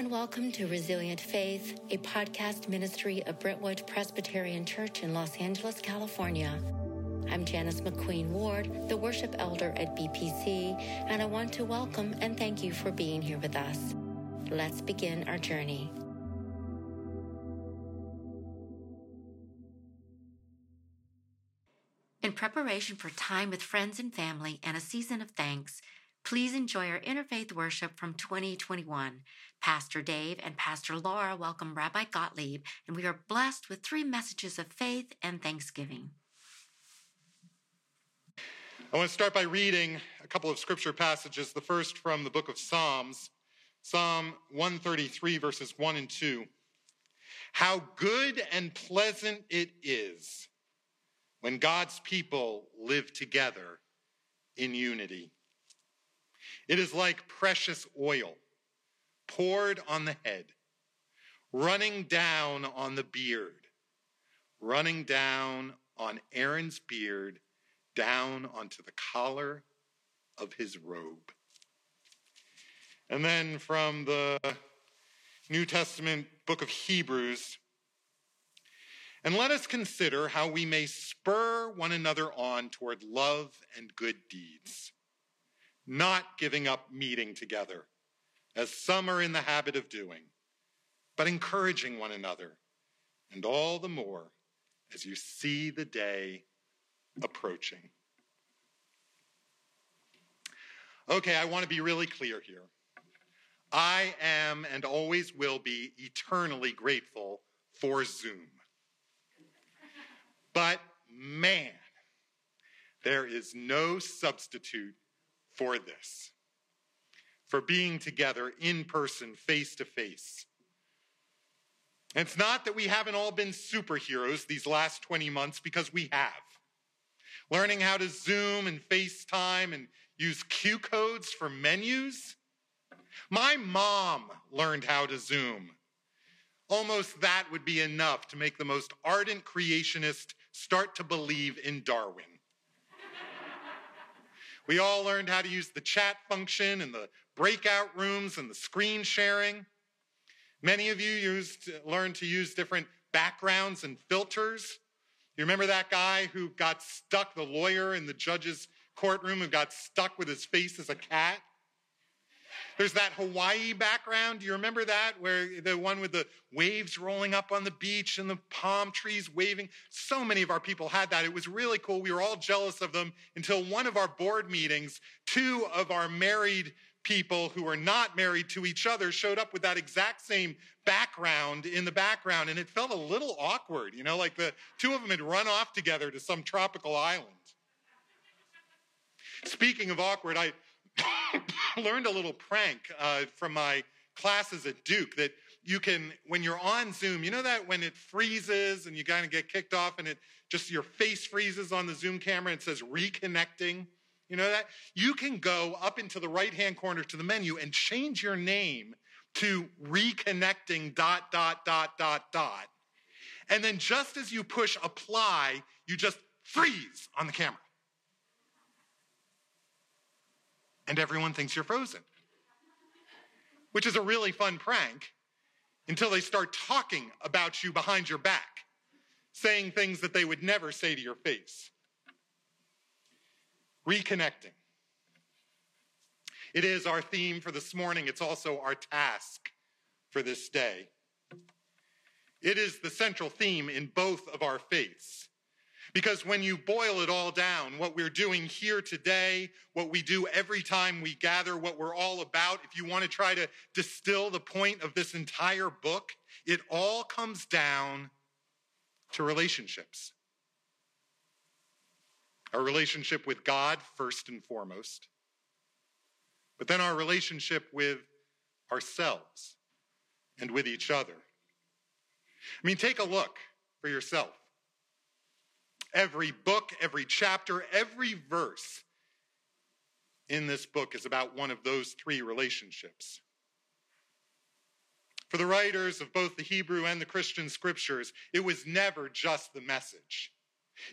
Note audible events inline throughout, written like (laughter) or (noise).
and welcome to Resilient Faith, a podcast ministry of Brentwood Presbyterian Church in Los Angeles, California. I'm Janice McQueen Ward, the worship elder at BPC, and I want to welcome and thank you for being here with us. Let's begin our journey. In preparation for time with friends and family and a season of thanks, Please enjoy our interfaith worship from 2021. Pastor Dave and Pastor Laura welcome Rabbi Gottlieb, and we are blessed with three messages of faith and thanksgiving. I want to start by reading a couple of scripture passages. The first from the book of Psalms, Psalm 133, verses 1 and 2. How good and pleasant it is when God's people live together in unity. It is like precious oil poured on the head, running down on the beard, running down on Aaron's beard, down onto the collar of his robe. And then from the New Testament book of Hebrews, and let us consider how we may spur one another on toward love and good deeds not giving up meeting together, as some are in the habit of doing, but encouraging one another, and all the more as you see the day approaching. Okay, I want to be really clear here. I am and always will be eternally grateful for Zoom. But man, there is no substitute for this, for being together in person, face to face. It's not that we haven't all been superheroes these last 20 months, because we have. Learning how to Zoom and FaceTime and use QR codes for menus. My mom learned how to Zoom. Almost that would be enough to make the most ardent creationist start to believe in Darwin. We all learned how to use the chat function and the breakout rooms and the screen sharing. Many of you used, learned to use different backgrounds and filters. You remember that guy who got stuck, the lawyer in the judge's courtroom who got stuck with his face as a cat? There's that Hawaii background. Do you remember that? Where the one with the waves rolling up on the beach and the palm trees waving. So many of our people had that. It was really cool. We were all jealous of them until one of our board meetings, two of our married people who were not married to each other showed up with that exact same background in the background. And it felt a little awkward, you know, like the two of them had run off together to some tropical island. Speaking of awkward, I, (laughs) learned a little prank uh, from my classes at Duke that you can, when you're on Zoom, you know that when it freezes and you kind of get kicked off and it just your face freezes on the Zoom camera and it says reconnecting? You know that? You can go up into the right hand corner to the menu and change your name to reconnecting dot, dot, dot, dot, dot. And then just as you push apply, you just freeze on the camera. And everyone thinks you're frozen, which is a really fun prank until they start talking about you behind your back, saying things that they would never say to your face. Reconnecting. It is our theme for this morning. It's also our task for this day. It is the central theme in both of our faiths. Because when you boil it all down, what we're doing here today, what we do every time we gather, what we're all about, if you want to try to distill the point of this entire book, it all comes down to relationships. Our relationship with God, first and foremost, but then our relationship with ourselves and with each other. I mean, take a look for yourself. Every book, every chapter, every verse in this book is about one of those three relationships. For the writers of both the Hebrew and the Christian scriptures, it was never just the message.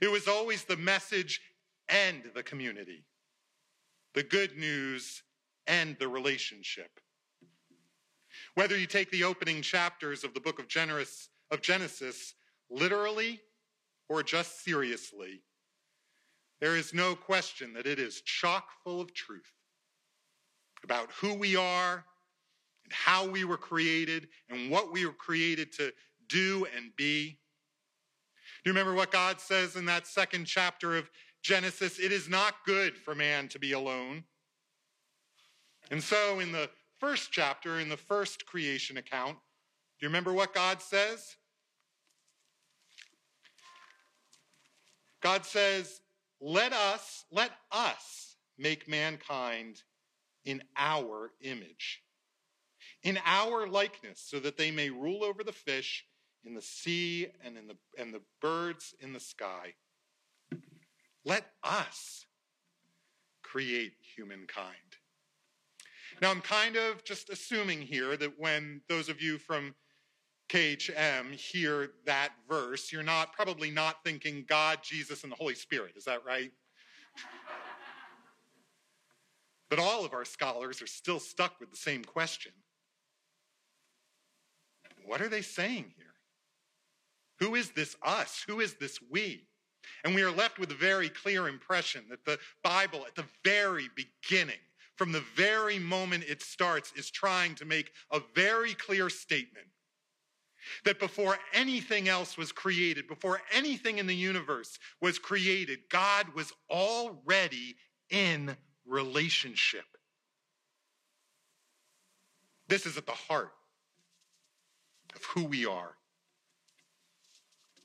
It was always the message and the community, the good news and the relationship. Whether you take the opening chapters of the book of Genesis, of Genesis literally or just seriously, there is no question that it is chock full of truth about who we are and how we were created and what we were created to do and be. Do you remember what God says in that second chapter of Genesis? It is not good for man to be alone. And so, in the first chapter, in the first creation account, do you remember what God says? God says, Let us, let us make mankind in our image, in our likeness, so that they may rule over the fish in the sea and in the and the birds in the sky. Let us create humankind. Now, I'm kind of just assuming here that when those of you from KHM hear that verse, you're not probably not thinking God, Jesus, and the Holy Spirit. Is that right? (laughs) but all of our scholars are still stuck with the same question What are they saying here? Who is this us? Who is this we? And we are left with a very clear impression that the Bible, at the very beginning, from the very moment it starts, is trying to make a very clear statement that before anything else was created, before anything in the universe was created, God was already in relationship. This is at the heart of who we are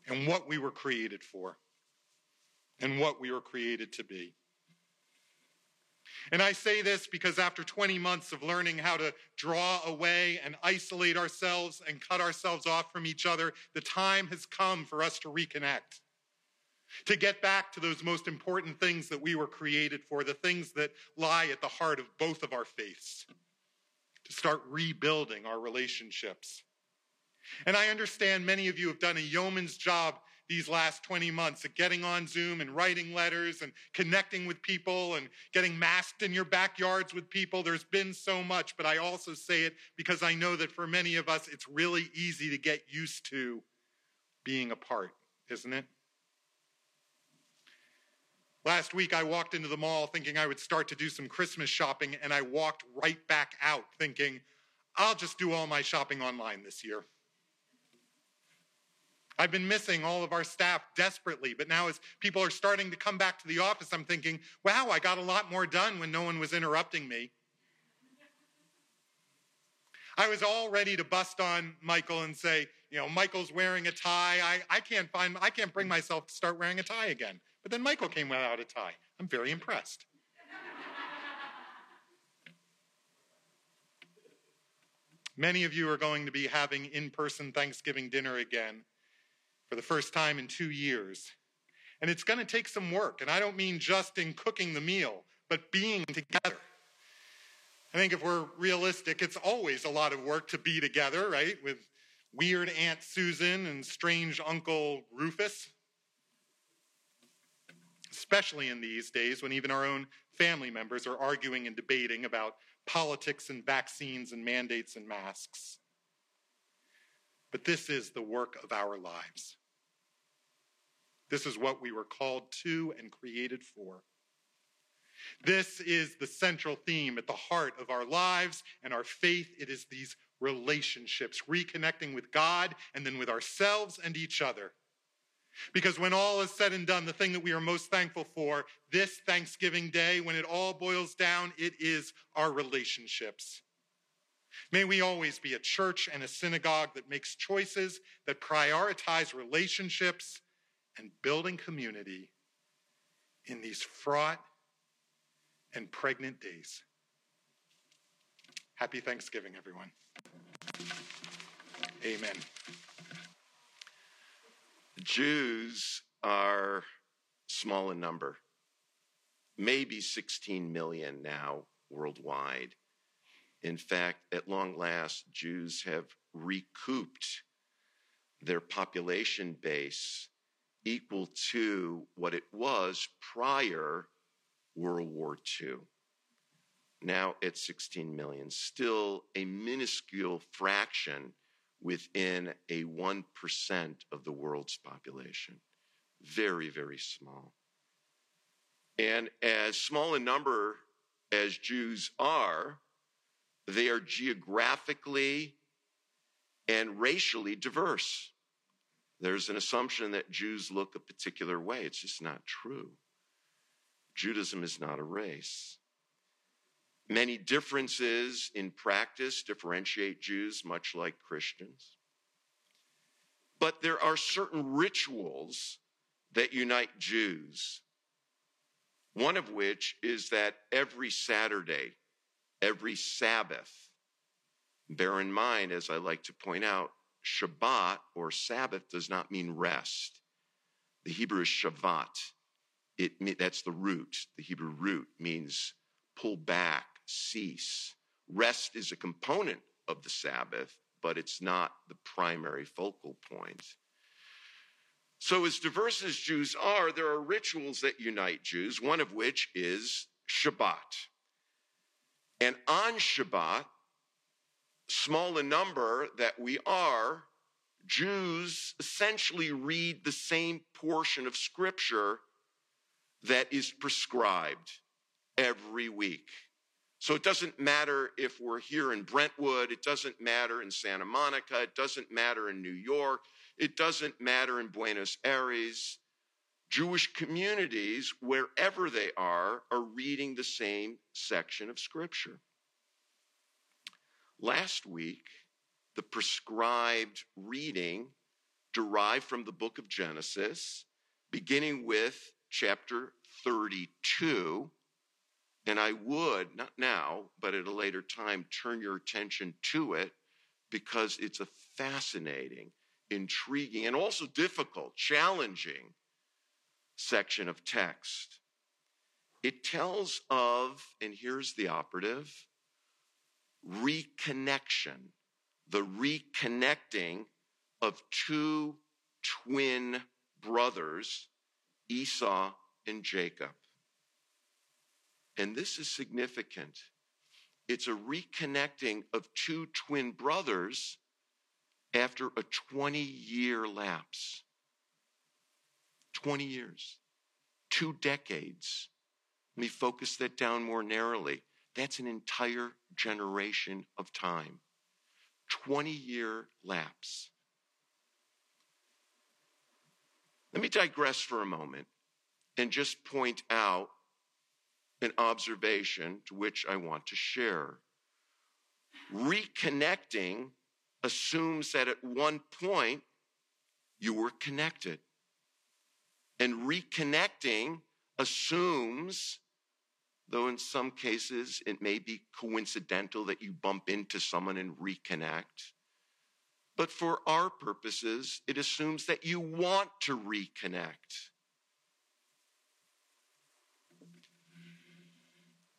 and what we were created for and what we were created to be. And I say this because after 20 months of learning how to draw away and isolate ourselves and cut ourselves off from each other, the time has come for us to reconnect. To get back to those most important things that we were created for, the things that lie at the heart of both of our faiths. To start rebuilding our relationships. And I understand many of you have done a yeoman's job these last 20 months of getting on Zoom and writing letters and connecting with people and getting masked in your backyards with people. There's been so much, but I also say it because I know that for many of us, it's really easy to get used to being apart, isn't it? Last week, I walked into the mall thinking I would start to do some Christmas shopping, and I walked right back out thinking, I'll just do all my shopping online this year. I've been missing all of our staff desperately, but now as people are starting to come back to the office, I'm thinking, wow, I got a lot more done when no one was interrupting me. I was all ready to bust on Michael and say, you know, Michael's wearing a tie. I, I can't find, I can't bring myself to start wearing a tie again. But then Michael came without a tie. I'm very impressed. Many of you are going to be having in person Thanksgiving dinner again for the first time in two years. And it's going to take some work. And I don't mean just in cooking the meal, but being together. I think if we're realistic, it's always a lot of work to be together, right? With weird Aunt Susan and strange Uncle Rufus. Especially in these days when even our own family members are arguing and debating about politics and vaccines and mandates and masks. But this is the work of our lives. This is what we were called to and created for. This is the central theme at the heart of our lives and our faith. It is these relationships, reconnecting with God and then with ourselves and each other. Because when all is said and done, the thing that we are most thankful for this Thanksgiving Day, when it all boils down, it is our relationships. May we always be a church and a synagogue that makes choices that prioritize relationships and building community in these fraught and pregnant days. Happy Thanksgiving, everyone. Amen. Jews are small in number, maybe 16 million now worldwide. In fact, at long last, Jews have recouped their population base equal to what it was prior World War II. now at 16 million, still a minuscule fraction within a 1% of the world's population. Very, very small. And as small a number as Jews are, they are geographically and racially diverse. There's an assumption that Jews look a particular way. It's just not true. Judaism is not a race. Many differences in practice differentiate Jews, much like Christians. But there are certain rituals that unite Jews, one of which is that every Saturday, every Sabbath, bear in mind, as I like to point out, Shabbat or Sabbath does not mean rest. The Hebrew is Shavat. It, that's the root. The Hebrew root means pull back, cease. Rest is a component of the Sabbath, but it's not the primary focal point. So, as diverse as Jews are, there are rituals that unite Jews, one of which is Shabbat. And on Shabbat, small a number that we are, Jews essentially read the same portion of Scripture that is prescribed every week. So it doesn't matter if we're here in Brentwood, it doesn't matter in Santa Monica, it doesn't matter in New York, it doesn't matter in Buenos Aires. Jewish communities, wherever they are, are reading the same section of Scripture. Last week, the prescribed reading derived from the book of Genesis, beginning with chapter 32. And I would, not now, but at a later time, turn your attention to it because it's a fascinating intriguing, and also difficult, challenging section of text. It tells of, and here's the operative reconnection, the reconnecting of two twin brothers, Esau and Jacob. And this is significant. It's a reconnecting of two twin brothers after a 20 year lapse. 20 years, two decades. Let me focus that down more narrowly. That's an entire generation of time. 20 year lapse. Let me digress for a moment and just point out an observation to which I want to share. Reconnecting assumes that at one point you were connected. And reconnecting assumes, though in some cases it may be coincidental that you bump into someone and reconnect, but for our purposes, it assumes that you want to reconnect.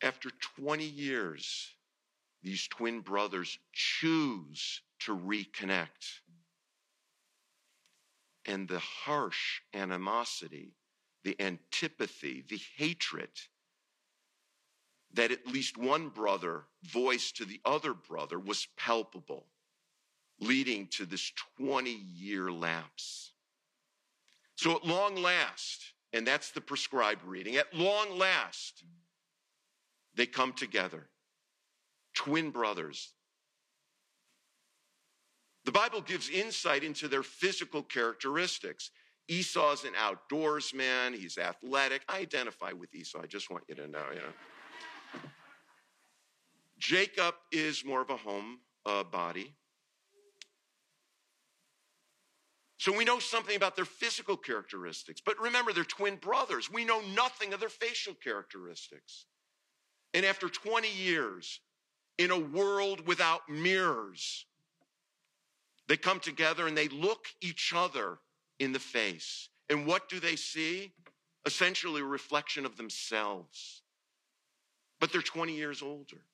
After 20 years, these twin brothers choose to reconnect. And the harsh animosity, the antipathy, the hatred that at least one brother voiced to the other brother was palpable, leading to this 20 year lapse. So, at long last, and that's the prescribed reading, at long last, they come together. Twin brothers, the Bible gives insight into their physical characteristics. Esau's an outdoorsman, he's athletic. I identify with Esau, I just want you to know, you know. Jacob is more of a home uh, body. So we know something about their physical characteristics. But remember, they're twin brothers. We know nothing of their facial characteristics. And after 20 years, in a world without mirrors, they come together and they look each other in the face. And what do they see? Essentially, a reflection of themselves. But they're 20 years older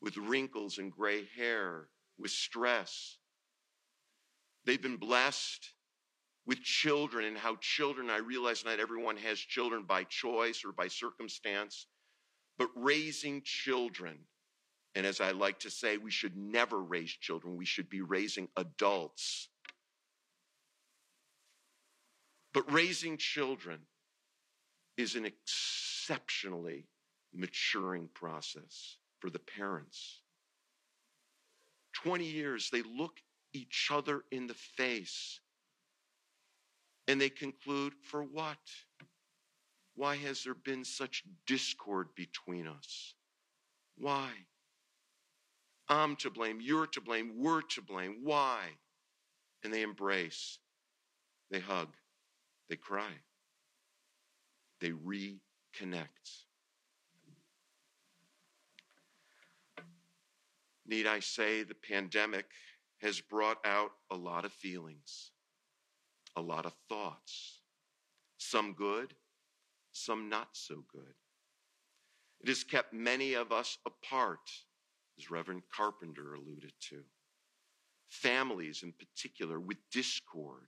with wrinkles and gray hair, with stress. They've been blessed with children and how children, I realize not everyone has children by choice or by circumstance, but raising children. And as I like to say, we should never raise children, we should be raising adults. But raising children is an exceptionally maturing process for the parents. 20 years, they look each other in the face and they conclude, for what? Why has there been such discord between us? Why? I'm to blame, you're to blame, we're to blame. Why? And they embrace, they hug, they cry, they reconnect. Need I say the pandemic has brought out a lot of feelings, a lot of thoughts, some good, some not so good. It has kept many of us apart, as Reverend Carpenter alluded to. Families, in particular, with discord.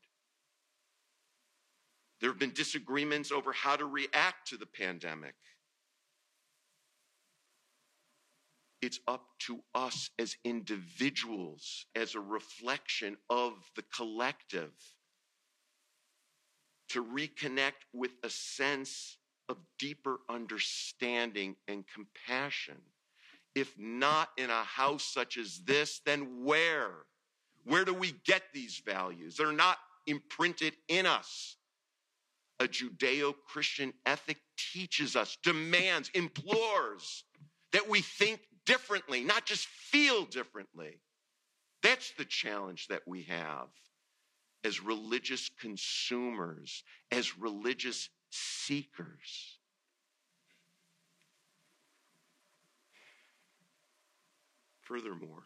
There have been disagreements over how to react to the pandemic. It's up to us as individuals, as a reflection of the collective, to reconnect with a sense of deeper understanding and compassion. If not in a house such as this, then where? Where do we get these values? They're not imprinted in us. A Judeo Christian ethic teaches us, demands, implores that we think differently, not just feel differently. That's the challenge that we have as religious consumers, as religious seekers. Furthermore,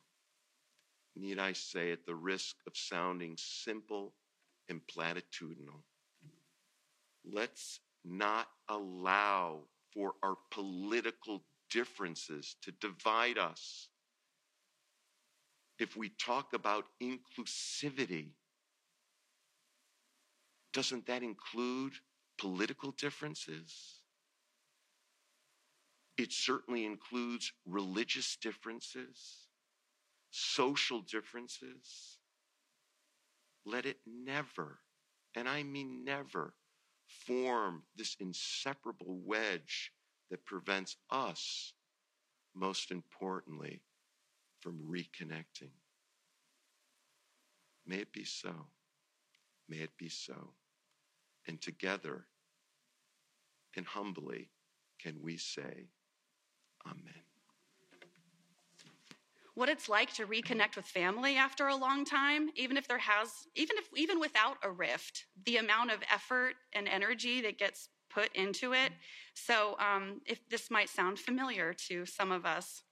need I say, at the risk of sounding simple and platitudinal, let's not allow for our political differences to divide us. If we talk about inclusivity, doesn't that include political differences? It certainly includes religious differences, social differences. Let it never, and I mean never, form this inseparable wedge that prevents us, most importantly, from reconnecting. May it be so. May it be so. And together and humbly can we say, Amen. What it's like to reconnect with family after a long time, even if there has, even if, even without a rift, the amount of effort and energy that gets put into it. So, um, if this might sound familiar to some of us,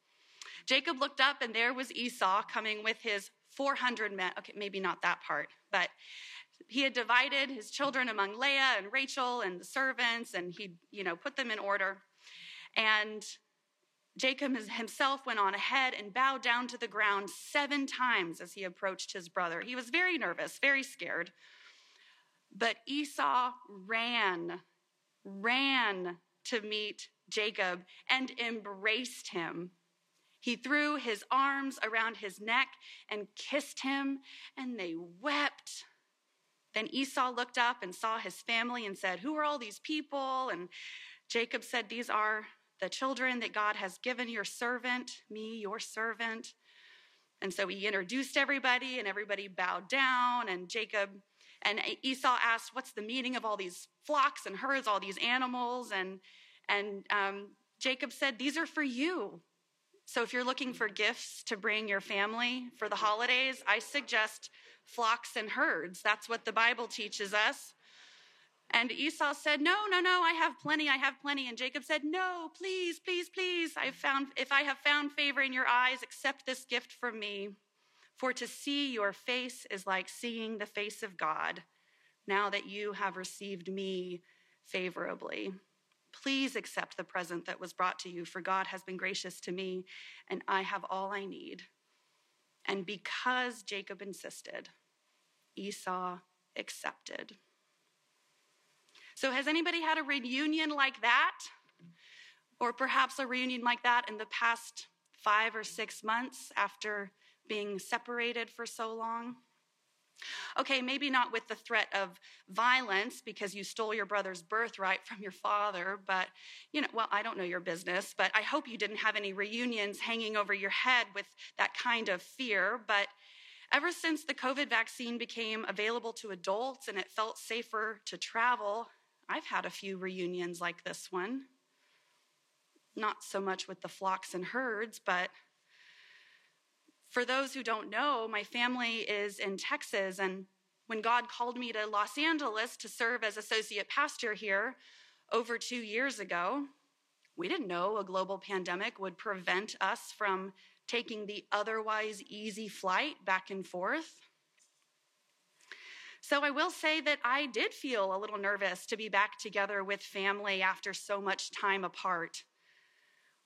Jacob looked up and there was Esau coming with his 400 men. Okay, maybe not that part, but he had divided his children among Leah and Rachel and the servants, and he, you know, put them in order. And Jacob himself went on ahead and bowed down to the ground seven times as he approached his brother. He was very nervous, very scared. But Esau ran ran to meet Jacob and embraced him. He threw his arms around his neck and kissed him, and they wept. Then Esau looked up and saw his family and said, Who are all these people? And Jacob said, These are the children that God has given your servant, me, your servant. And so he introduced everybody, and everybody bowed down, and Jacob and Esau asked, What's the meaning of all these flocks and herds, all these animals? And, and um, Jacob said, These are for you. So if you're looking for gifts to bring your family for the holidays, I suggest flocks and herds. That's what the Bible teaches us. And Esau said, No, no, no, I have plenty, I have plenty. And Jacob said, No, please, please, please. I've found, if I have found favor in your eyes, accept this gift from me. For to see your face is like seeing the face of God, now that you have received me favorably. Please accept the present that was brought to you, for God has been gracious to me, and I have all I need. And because Jacob insisted, Esau accepted. So, has anybody had a reunion like that? Or perhaps a reunion like that in the past five or six months after being separated for so long. Okay, maybe not with the threat of violence because you stole your brother's birthright from your father, but, you know, well, I don't know your business, but I hope you didn't have any reunions hanging over your head with that kind of fear. But ever since the COVID vaccine became available to adults and it felt safer to travel, I've had a few reunions like this one. Not so much with the flocks and herds, but for those who don't know, my family is in Texas, and when God called me to Los Angeles to serve as associate pastor here over two years ago, we didn't know a global pandemic would prevent us from taking the otherwise easy flight back and forth. So I will say that I did feel a little nervous to be back together with family after so much time apart.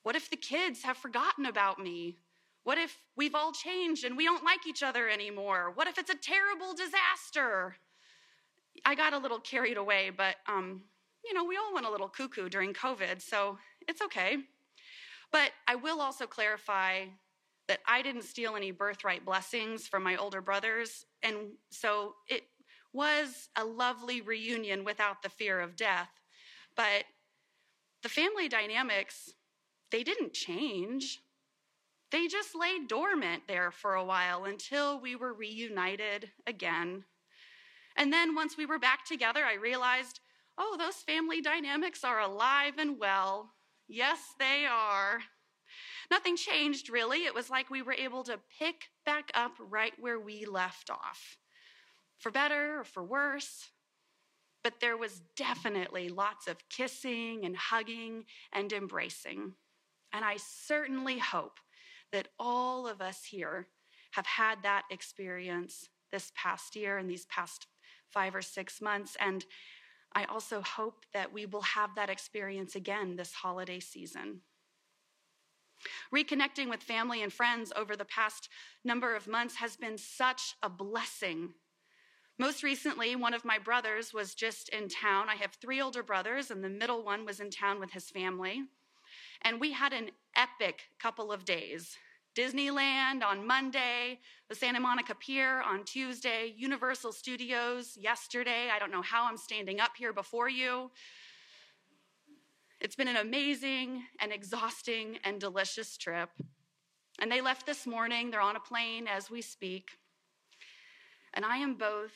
What if the kids have forgotten about me? What if we've all changed and we don't like each other anymore? What if it's a terrible disaster? I got a little carried away, but um, you know, we all went a little cuckoo during COVID, so it's okay. But I will also clarify that I didn't steal any birthright blessings from my older brothers, and so it was a lovely reunion without the fear of death. But the family dynamics, they didn't change. They just lay dormant there for a while until we were reunited again. And then once we were back together, I realized, oh, those family dynamics are alive and well. Yes, they are. Nothing changed really. It was like we were able to pick back up right where we left off, for better or for worse. But there was definitely lots of kissing and hugging and embracing. And I certainly hope that all of us here have had that experience this past year and these past five or six months. And I also hope that we will have that experience again this holiday season. Reconnecting with family and friends over the past number of months has been such a blessing. Most recently, one of my brothers was just in town. I have three older brothers, and the middle one was in town with his family. And we had an epic couple of days. Disneyland on Monday, the Santa Monica Pier on Tuesday, Universal Studios yesterday. I don't know how I'm standing up here before you. It's been an amazing and exhausting and delicious trip. And they left this morning. They're on a plane as we speak. And I am both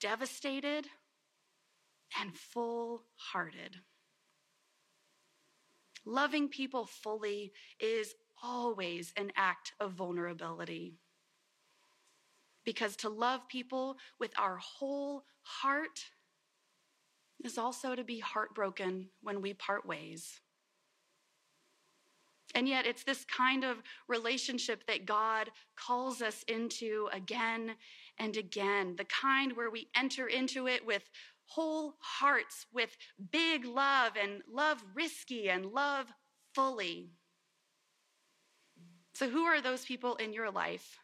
devastated and full hearted. Loving people fully is always an act of vulnerability. Because to love people with our whole heart is also to be heartbroken when we part ways. And yet, it's this kind of relationship that God calls us into again and again, the kind where we enter into it with whole hearts with big love and love risky and love fully. So, who are those people in your life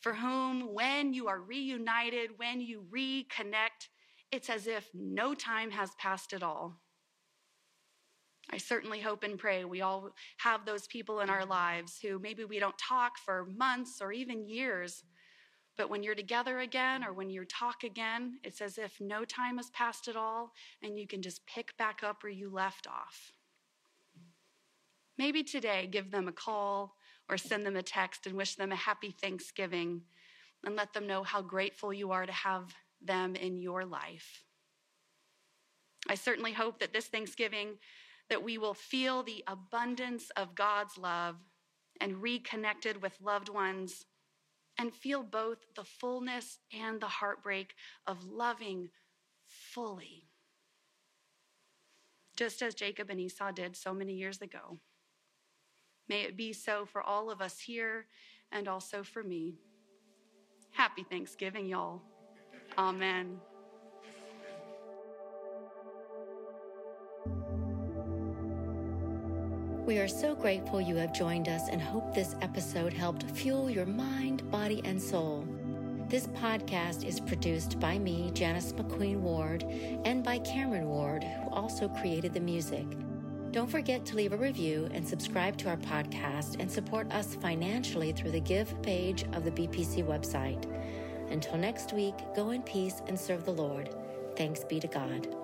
for whom, when you are reunited, when you reconnect, it's as if no time has passed at all? I certainly hope and pray we all have those people in our lives who maybe we don't talk for months or even years but when you're together again or when you talk again, it's as if no time has passed at all and you can just pick back up where you left off. Maybe today, give them a call or send them a text and wish them a happy Thanksgiving and let them know how grateful you are to have them in your life. I certainly hope that this Thanksgiving that we will feel the abundance of God's love and reconnected with loved ones and feel both the fullness and the heartbreak of loving fully, just as Jacob and Esau did so many years ago. May it be so for all of us here and also for me. Happy Thanksgiving, y'all. Amen. We are so grateful you have joined us and hope this episode helped fuel your mind, body, and soul. This podcast is produced by me, Janice McQueen Ward, and by Cameron Ward, who also created the music. Don't forget to leave a review and subscribe to our podcast and support us financially through the Give page of the BPC website. Until next week, go in peace and serve the Lord. Thanks be to God.